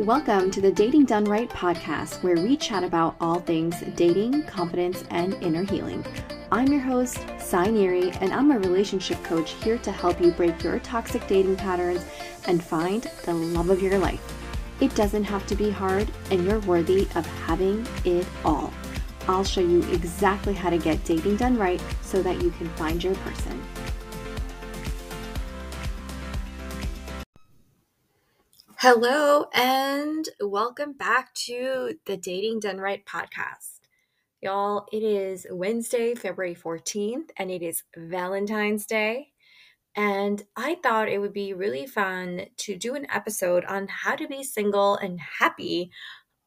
Welcome to the Dating Done Right podcast, where we chat about all things dating, confidence, and inner healing. I'm your host, Sy and I'm a relationship coach here to help you break your toxic dating patterns and find the love of your life. It doesn't have to be hard, and you're worthy of having it all. I'll show you exactly how to get dating done right so that you can find your person. Hello, and welcome back to the Dating Done Right podcast. Y'all, it is Wednesday, February 14th, and it is Valentine's Day. And I thought it would be really fun to do an episode on how to be single and happy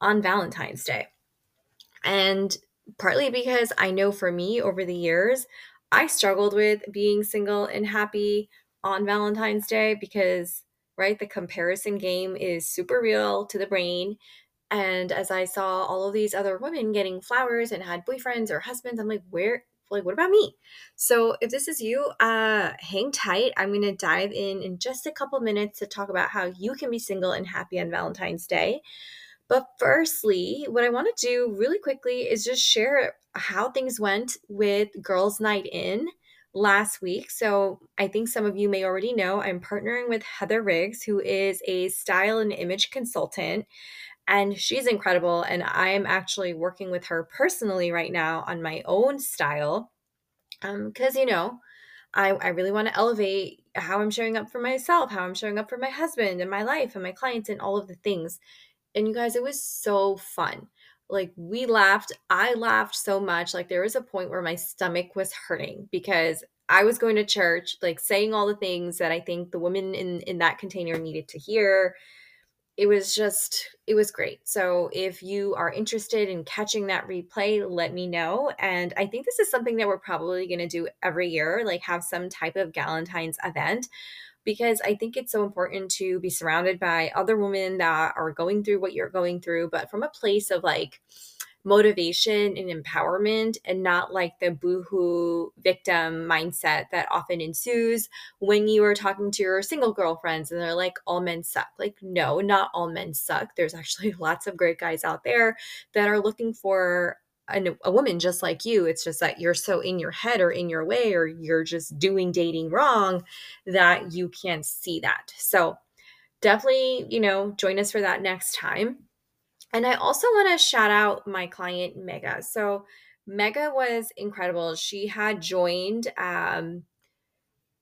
on Valentine's Day. And partly because I know for me over the years, I struggled with being single and happy on Valentine's Day because, right, the comparison game is super real to the brain. And as I saw all of these other women getting flowers and had boyfriends or husbands, I'm like, where, like, what about me? So if this is you, uh, hang tight. I'm going to dive in in just a couple minutes to talk about how you can be single and happy on Valentine's Day. But firstly, what I want to do really quickly is just share how things went with Girls Night In last week. So I think some of you may already know I'm partnering with Heather Riggs, who is a style and image consultant and she's incredible and i'm actually working with her personally right now on my own style because um, you know I, I really want to elevate how i'm showing up for myself how i'm showing up for my husband and my life and my clients and all of the things and you guys it was so fun like we laughed i laughed so much like there was a point where my stomach was hurting because i was going to church like saying all the things that i think the women in in that container needed to hear. It was just it was great. So if you are interested in catching that replay let me know. And i think this is something that we're probably going to do every year like have some type of galentine's event because i think it's so important to be surrounded by other women that are going through what you're going through but from a place of like motivation and empowerment and not like the boohoo victim mindset that often ensues when you are talking to your single girlfriends and they're like, all men suck. Like, no, not all men suck. There's actually lots of great guys out there that are looking for a, a, woman just like you. It's just that you're so in your head or in your way, or you're just doing dating wrong that you can't see that. So, definitely, you know, join us for that next time. And I also want to shout out my client, Mega. So, Mega was incredible. She had joined um,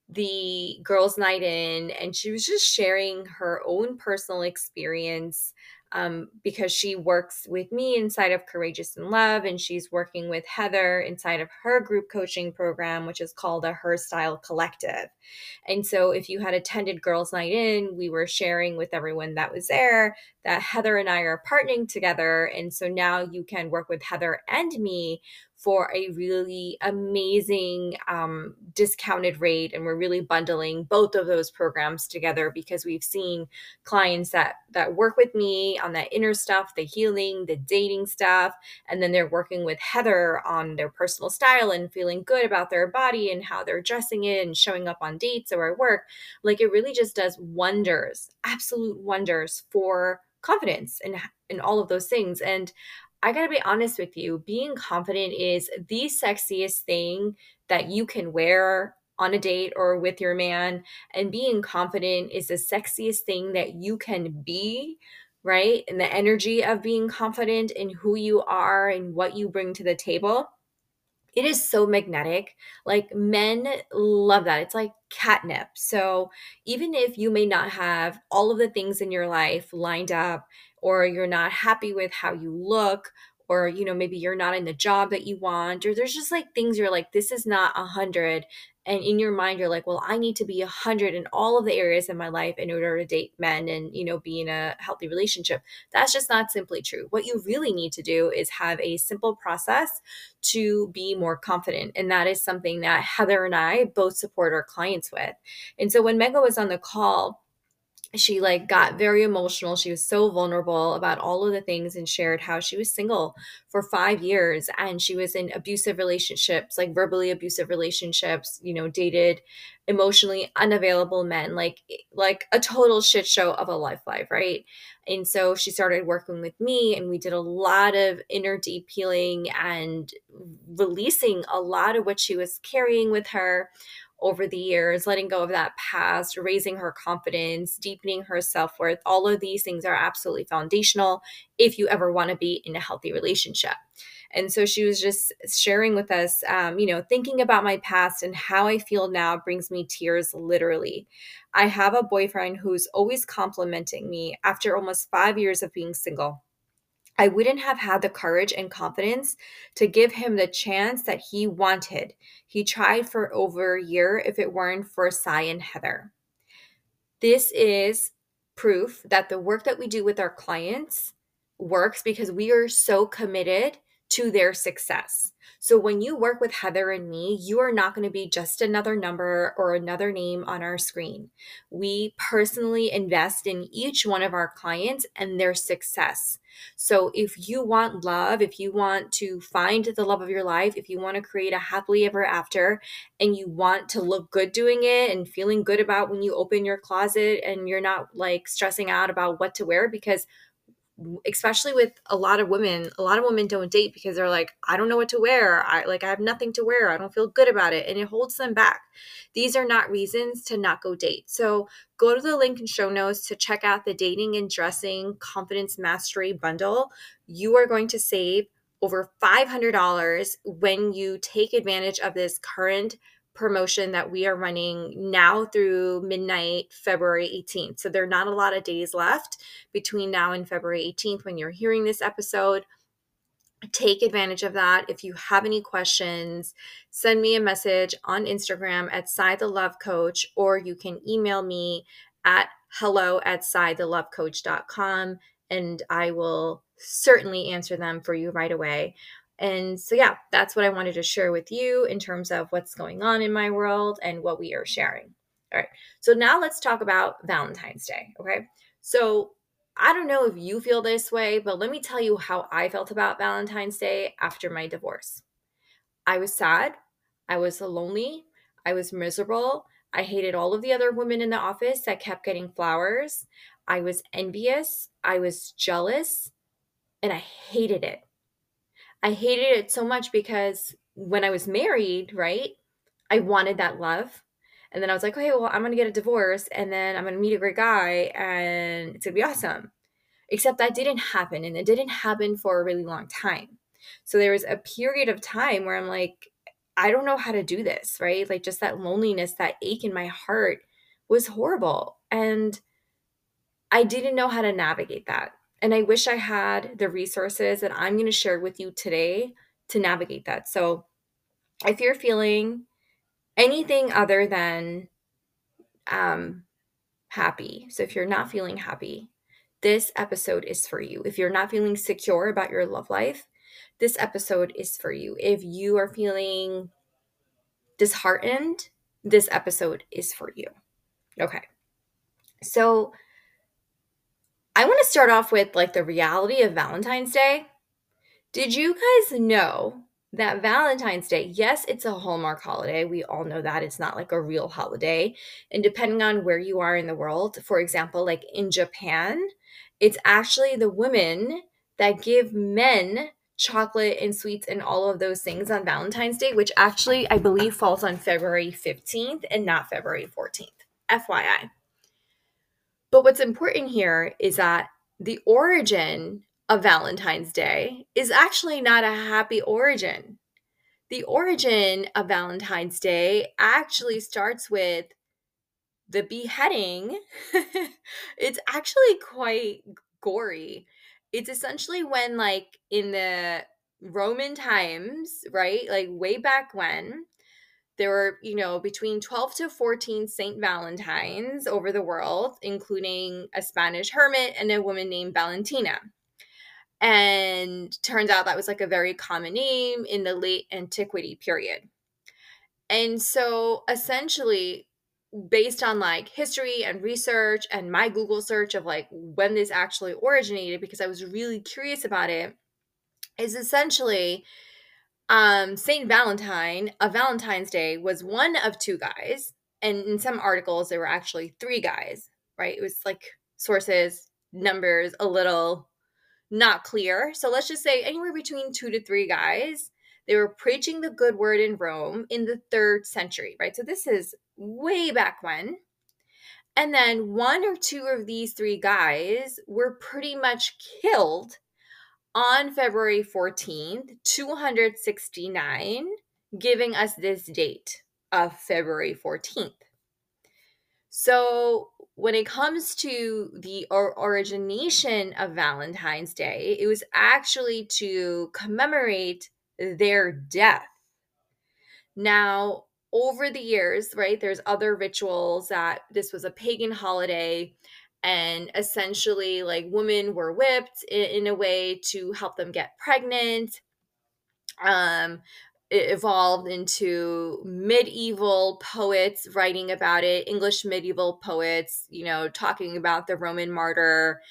the girls' night in, and she was just sharing her own personal experience um, because she works with me inside of Courageous in Love, and she's working with Heather inside of her group coaching program, which is called a Her Style Collective. And so, if you had attended Girls Night In, we were sharing with everyone that was there that Heather and I are partnering together. And so now you can work with Heather and me for a really amazing um, discounted rate. And we're really bundling both of those programs together because we've seen clients that that work with me on that inner stuff the healing the dating stuff. And then they're working with heather on their personal style and feeling good about their body and how they're dressing it and showing up on dates or at work. Like it really just does wonders absolute wonders for confidence and and all of those things and I got to be honest with you, being confident is the sexiest thing that you can wear on a date or with your man. And being confident is the sexiest thing that you can be, right? And the energy of being confident in who you are and what you bring to the table. It is so magnetic. Like men love that. It's like catnip. So even if you may not have all of the things in your life lined up or you're not happy with how you look or you know maybe you're not in the job that you want or there's just like things you're like this is not a hundred and in your mind you're like well i need to be a hundred in all of the areas in my life in order to date men and you know be in a healthy relationship. That's just not simply true. What you really need to do is have a simple process to be more confident and that is something that heather and i both support our clients with. And so when mega was on the call she like got very emotional. She was so vulnerable about all of the things and shared how she was single for 5 years and she was in abusive relationships like verbally abusive relationships you know dated emotionally unavailable men like eh, like a total shit show of a life life right? And so she started working with me and we did a lot of inner deep healing and releasing a lot of what she was carrying with her over the years, letting go of that past, raising her confidence, deepening her self worth. All of these things are absolutely foundational if you ever want to be in a healthy relationship. And so she was just sharing with us, um, you know, thinking about my past and how I feel now brings me tears literally. I have a boyfriend who's always complimenting me after almost five years of being single. I wouldn't have had the courage and confidence to give him the chance that he wanted. He tried for over a year if it weren't for Sy and Heather. This is proof that the work that we do with our clients works because we are so committed to their success. So when you work with Heather and me, you are not going to be just another number or another name on our screen. We personally invest in each one of our clients and their success. So if you want love, if you want to find the love of your life, if you want to create a happily ever after and you want to look good doing it and feeling good about when you open your closet and you're not like stressing out about what to wear because especially with a lot of women a lot of women don't date because they're like i don't know what to wear. I like i have nothing to wear. I don't feel good about it. And it holds them back. These are not reasons to not go date. So go to the link in show notes to check out the dating and dressing confidence mastery bundle. You are going to save over $500 when you take advantage of this current promotion that we are running now through midnight February 18th. So there are not a lot of days left between now and February 18th when you're hearing this episode. Take advantage of that. If you have any questions, send me a message on Instagram at Sy the Love Coach, or you can email me at hello at sythelovecoach.com and I will certainly answer them for you right away. And so, yeah, that's what I wanted to share with you in terms of what's going on in my world and what we are sharing. All right. So, now let's talk about Valentine's Day. Okay. So, I don't know if you feel this way, but let me tell you how I felt about Valentine's Day after my divorce. I was sad. I was lonely. I was miserable. I hated all of the other women in the office that kept getting flowers. I was envious. I was jealous. And I hated it. I hated it so much because when I was married, right, I wanted that love. And then I was like, okay, well, I'm going to get a divorce and then I'm going to meet a great guy and it's going to be awesome. Except that didn't happen and it didn't happen for a really long time. So there was a period of time where I'm like, I don't know how to do this, right? Like just that loneliness, that ache in my heart was horrible. And I didn't know how to navigate that. And I wish I had the resources that I'm going to share with you today to navigate that. So if you're feeling anything other than um, happy, so if you're not feeling happy, this episode is for you. If you're not feeling secure about your love life, this episode is for you. If you are feeling disheartened, this episode is for you. Okay. So, I want to start off with like the reality of Valentine's Day. Did you guys know that Valentine's Day, yes, it's a Hallmark holiday. We all know that it's not like a real holiday. And depending on where you are in the world, for example, like in Japan, it's actually the women that give men chocolate and sweets and all of those things on Valentine's Day, which actually I believe falls on February 15th and not February 14th. FYI. But what's important here is that the origin of Valentine's Day is actually not a happy origin. The origin of Valentine's Day actually starts with the beheading. it's actually quite gory. It's essentially when, like, in the Roman times, right? Like, way back when, there were, you know, between 12 to 14 Saint Valentines over the world, including a Spanish hermit and a woman named Valentina. And turns out that was like a very common name in the late antiquity period. And so essentially, based on like history and research and my Google search of like when this actually originated, because I was really curious about it, is essentially um, Saint Valentine, a Valentine's Day, was one of two guys. And in some articles, there were actually three guys, right? It was like sources, numbers, a little not clear. So let's just say anywhere between two to three guys. They were preaching the good word in Rome in the third century, right? So this is way back when. And then one or two of these three guys were pretty much killed on February 14th, 269, giving us this date of February 14th. So, when it comes to the or- origination of Valentine's Day, it was actually to commemorate their death. Now, over the years, right, there's other rituals that this was a pagan holiday and essentially like women were whipped in, in a way to help them get pregnant um it evolved into medieval poets writing about it english medieval poets you know talking about the roman martyr.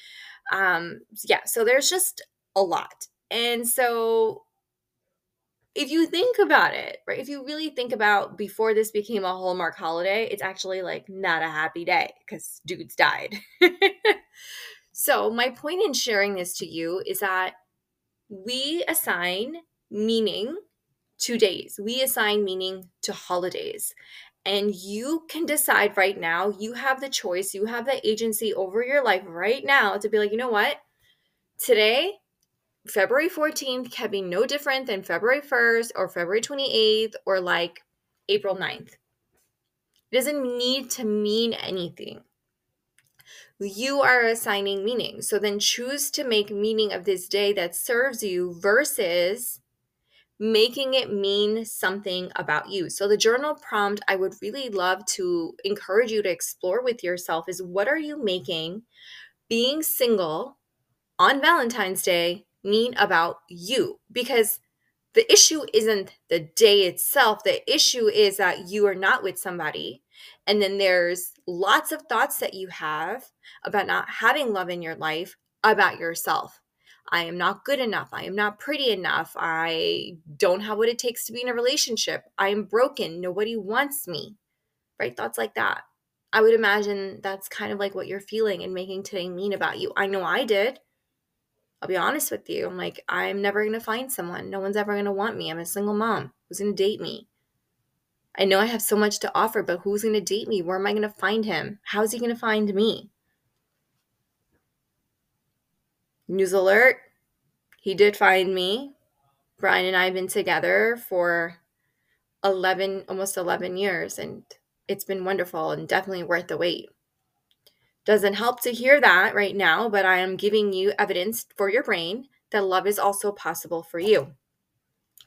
Um yeah so there's just a lot. And so if you think about it, right, if you really think about before this became a Hallmark holiday, it's actually like not a happy day because dudes died. so, my point in sharing this to you is that we assign meaning to days, we assign meaning to holidays. And you can decide right now, you have the choice, you have the agency over your life right now to be like, you know what? Today, February 14th can be no different than February 1st or February 28th or like April 9th. It doesn't need to mean anything. You are assigning meaning. So then choose to make meaning of this day that serves you versus making it mean something about you. So the journal prompt I would really love to encourage you to explore with yourself is what are you making being single on Valentine's Day mean about you because the issue isn't the day itself. The issue is that you are not with somebody. And then there's lots of thoughts that you have about not having love in your life about yourself. I am not good enough. I am not pretty enough. I don't have what it takes to be in a relationship. I am broken. Nobody wants me. Right? Thoughts like that. I would imagine that's kind of like what you're feeling and making today mean about you. I know I did. I'll be honest with you. I'm like, I'm never going to find someone. No one's ever going to want me. I'm a single mom. Who's going to date me? I know I have so much to offer, but who's going to date me? Where am I going to find him? How's he going to find me? News alert. He did find me. Brian and I have been together for 11, almost 11 years, and it's been wonderful and definitely worth the wait. Doesn't help to hear that right now, but I am giving you evidence for your brain that love is also possible for you.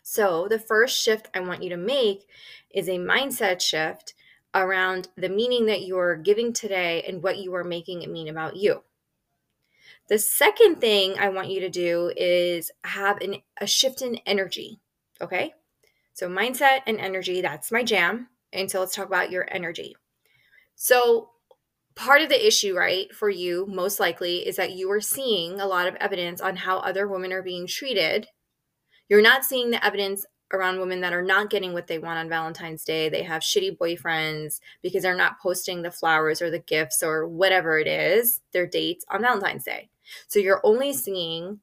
So, the first shift I want you to make is a mindset shift around the meaning that you're giving today and what you are making it mean about you. The second thing I want you to do is have an, a shift in energy. Okay. So, mindset and energy, that's my jam. And so, let's talk about your energy. So, part of the issue, right, for you, most likely, is that you are seeing a lot of evidence on how other women are being treated. You're not seeing the evidence around women that are not getting what they want on Valentine's Day. They have shitty boyfriends because they're not posting the flowers or the gifts or whatever it is, their dates on Valentine's Day. So you're only seeing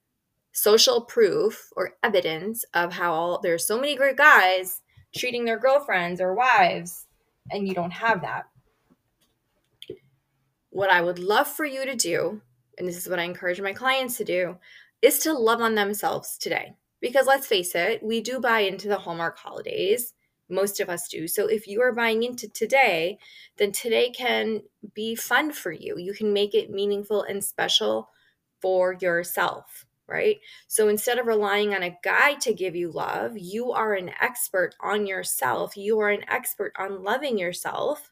social proof or evidence of how all, there's so many great guys treating their girlfriends or wives, and you don't have that what I would love for you to do, and this is what I encourage my clients to do, is to love on themselves today. Because let's face it, we do buy into the Hallmark holidays. Most of us do. So if you are buying into today, then today can be fun for you. You can make it meaningful and special for yourself, right? So instead of relying on a guy to give you love, you are an expert on yourself. You are an expert on loving yourself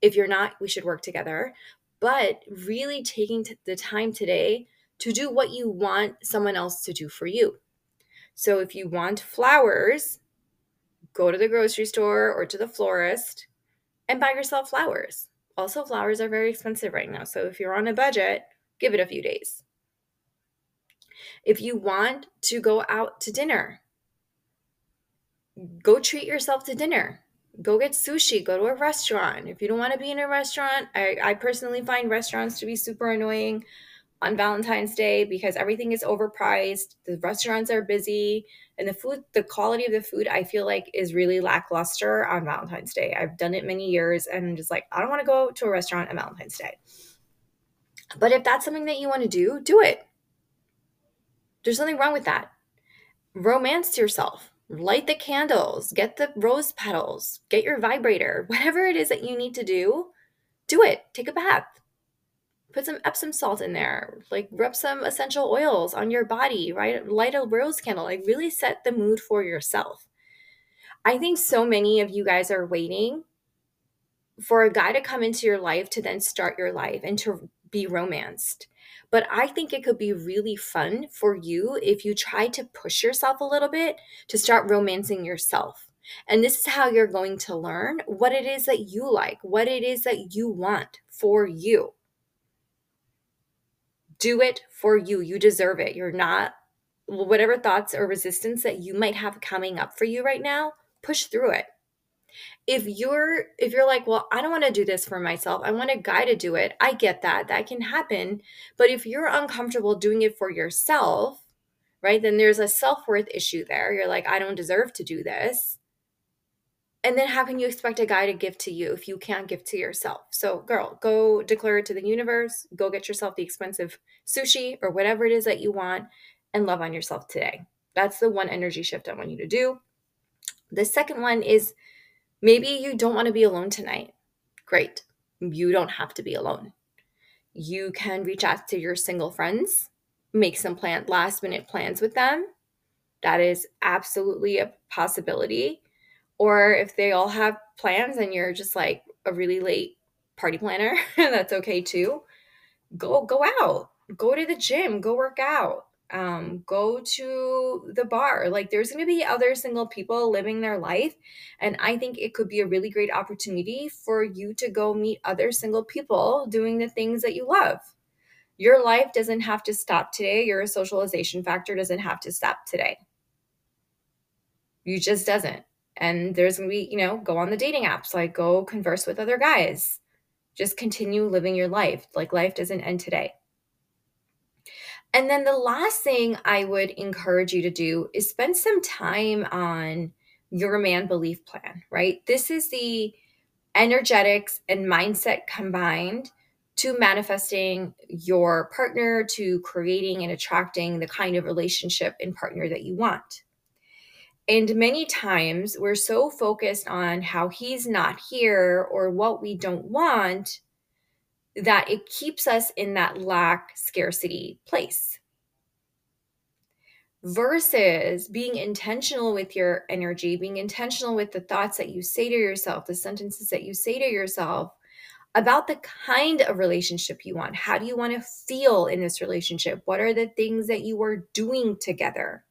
if you're not, we should work together. But really taking t- the time today to do what you want someone else to do for you. So if you want flowers, go to the grocery store or to the florist, and buy yourself flowers. Also, flowers are very expensive right now. So if you're on a budget, give it a few days. If you want to go out to dinner, go treat yourself to dinner. Go get sushi, go to a restaurant. If you don't want to be in a restaurant, I, I personally find restaurants to be super annoying on Valentine's Day because everything is overpriced. The restaurants are busy and the food, the quality of the food, I feel like is really lackluster on Valentine's Day. I've done it many years and I'm just like, I don't want to go to a restaurant on Valentine's Day. But if that's something that you want to do, do it. There's nothing wrong with that. Romance yourself. Light the candles, get the rose petals, get your vibrator, whatever it is that you need to do, do it. Take a bath put some Epsom salt in there, like rub some essential oils on your body, right? Light a rose candle, like really set the mood for yourself. I think so many of you guys are waiting for a guy to come into your life to then start your life and to be romanced. But I think it could be really fun for you if you try to push yourself a little bit to start romancing yourself. And this is how you're going to learn what it is that you like, what it is that you want for you do it for you. You deserve it. You're not, whatever thoughts or resistance that you might have coming up for you right now, push through it. If you're if you're like, well, I don't want to do this for myself. I want a guy to do it. I get that. That can happen. But if you're uncomfortable doing it for yourself, right? Then there's a self-worth issue there. You're like, I don't deserve to do this. And then how can you expect a guy to give to you if you can't give to yourself? So, girl, go declare it to the universe, go get yourself the expensive sushi or whatever it is that you want and love on yourself today. That's the one energy shift I want you to do. The second one is maybe you don't want to be alone tonight. Great. You don't have to be alone. You can reach out to your single friends, make some plan last minute plans with them. That is absolutely a possibility or if they all have plans and you're just like a really late party planner, that's okay too. Go go out, go to the gym, go work out, um, go to the bar. Like there's going to be other single people living their life, and I think it could be a really great opportunity for you to go meet other single people doing the things that you love. Your life doesn't have to stop today. Your socialization factor doesn't have to stop today. You just doesn't and there's going to be, you know, go on the dating apps, like go converse with other guys. Just continue living your life. Like life doesn't end today. And then the last thing I would encourage you to do is spend some time on your man belief plan, right? This is the energetics and mindset combined to manifesting your partner, to creating and attracting the kind of relationship and partner that you want. And many times we're so focused on how he's not here or what we don't want that it keeps us in that lack scarcity place. Versus being intentional with your energy, being intentional with the thoughts that you say to yourself, the sentences that you say to yourself about the kind of relationship you want. How do you want to feel in this relationship? What are the things that you are doing together?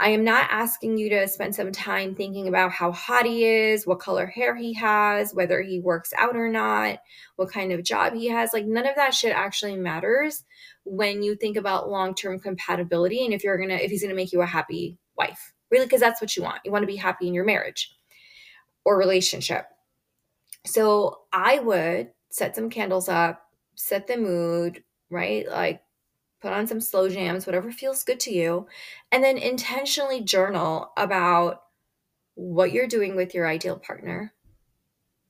I am not asking you to spend some time thinking about how hot he is, what color hair he has, whether he works out or not, what kind of job he has. Like, none of that shit actually matters when you think about long term compatibility and if you're gonna, if he's gonna make you a happy wife, really, because that's what you want. You wanna be happy in your marriage or relationship. So I would set some candles up, set the mood, right? Like, put on some slow jams, whatever feels good to you, and then intentionally journal about what you're doing with your ideal partner.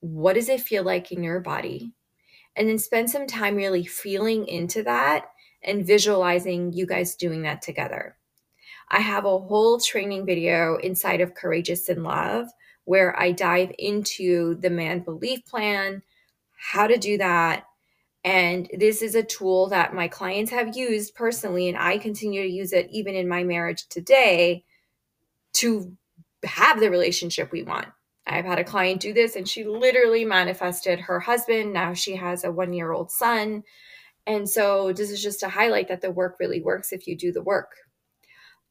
What does it feel like in your body? And then spend some time really feeling into that and visualizing you guys doing that together. I have a whole training video inside of Courageous in Love where I dive into the man belief plan, how to do that, and this is a tool that my clients have used personally, and I continue to use it even in my marriage today to have the relationship we want. I've had a client do this, and she literally manifested her husband. Now she has a one year old son. And so, this is just to highlight that the work really works if you do the work.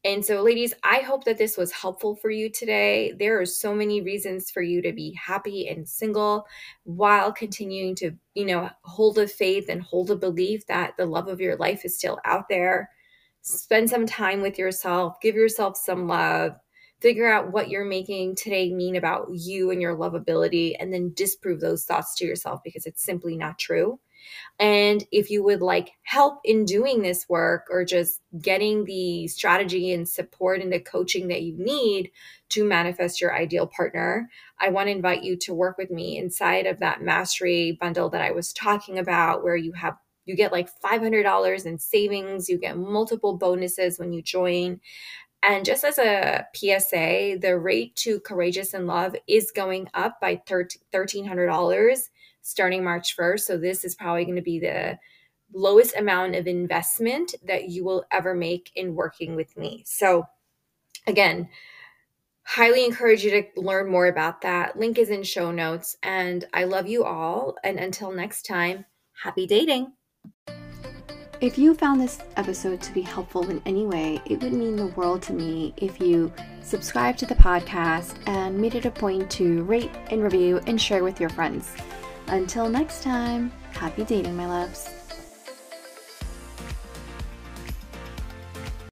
And so, ladies, I hope that this was helpful for you today. There are so many reasons for you to be happy and single while continuing to, you know, hold a faith and hold a belief that the love of your life is still out there. Spend some time with yourself, give yourself some love, figure out what you're making today mean about you and your lovability, and then disprove those thoughts to yourself because it's simply not true. And if you would like help in doing this work or just getting the strategy and support and the coaching that you need to manifest your ideal partner, I want to invite you to work with me inside of that mastery bundle that I was talking about, where you have you get like $500 in savings, you get multiple bonuses when you join. And just as a PSA, the rate to Courageous in Love is going up by $1,300 starting March 1st. So this is probably going to be the lowest amount of investment that you will ever make in working with me. So again, highly encourage you to learn more about that. Link is in show notes and I love you all and until next time, happy dating. If you found this episode to be helpful in any way, it would mean the world to me if you subscribe to the podcast and made it a point to rate and review and share with your friends. Until next time, happy dating, my loves.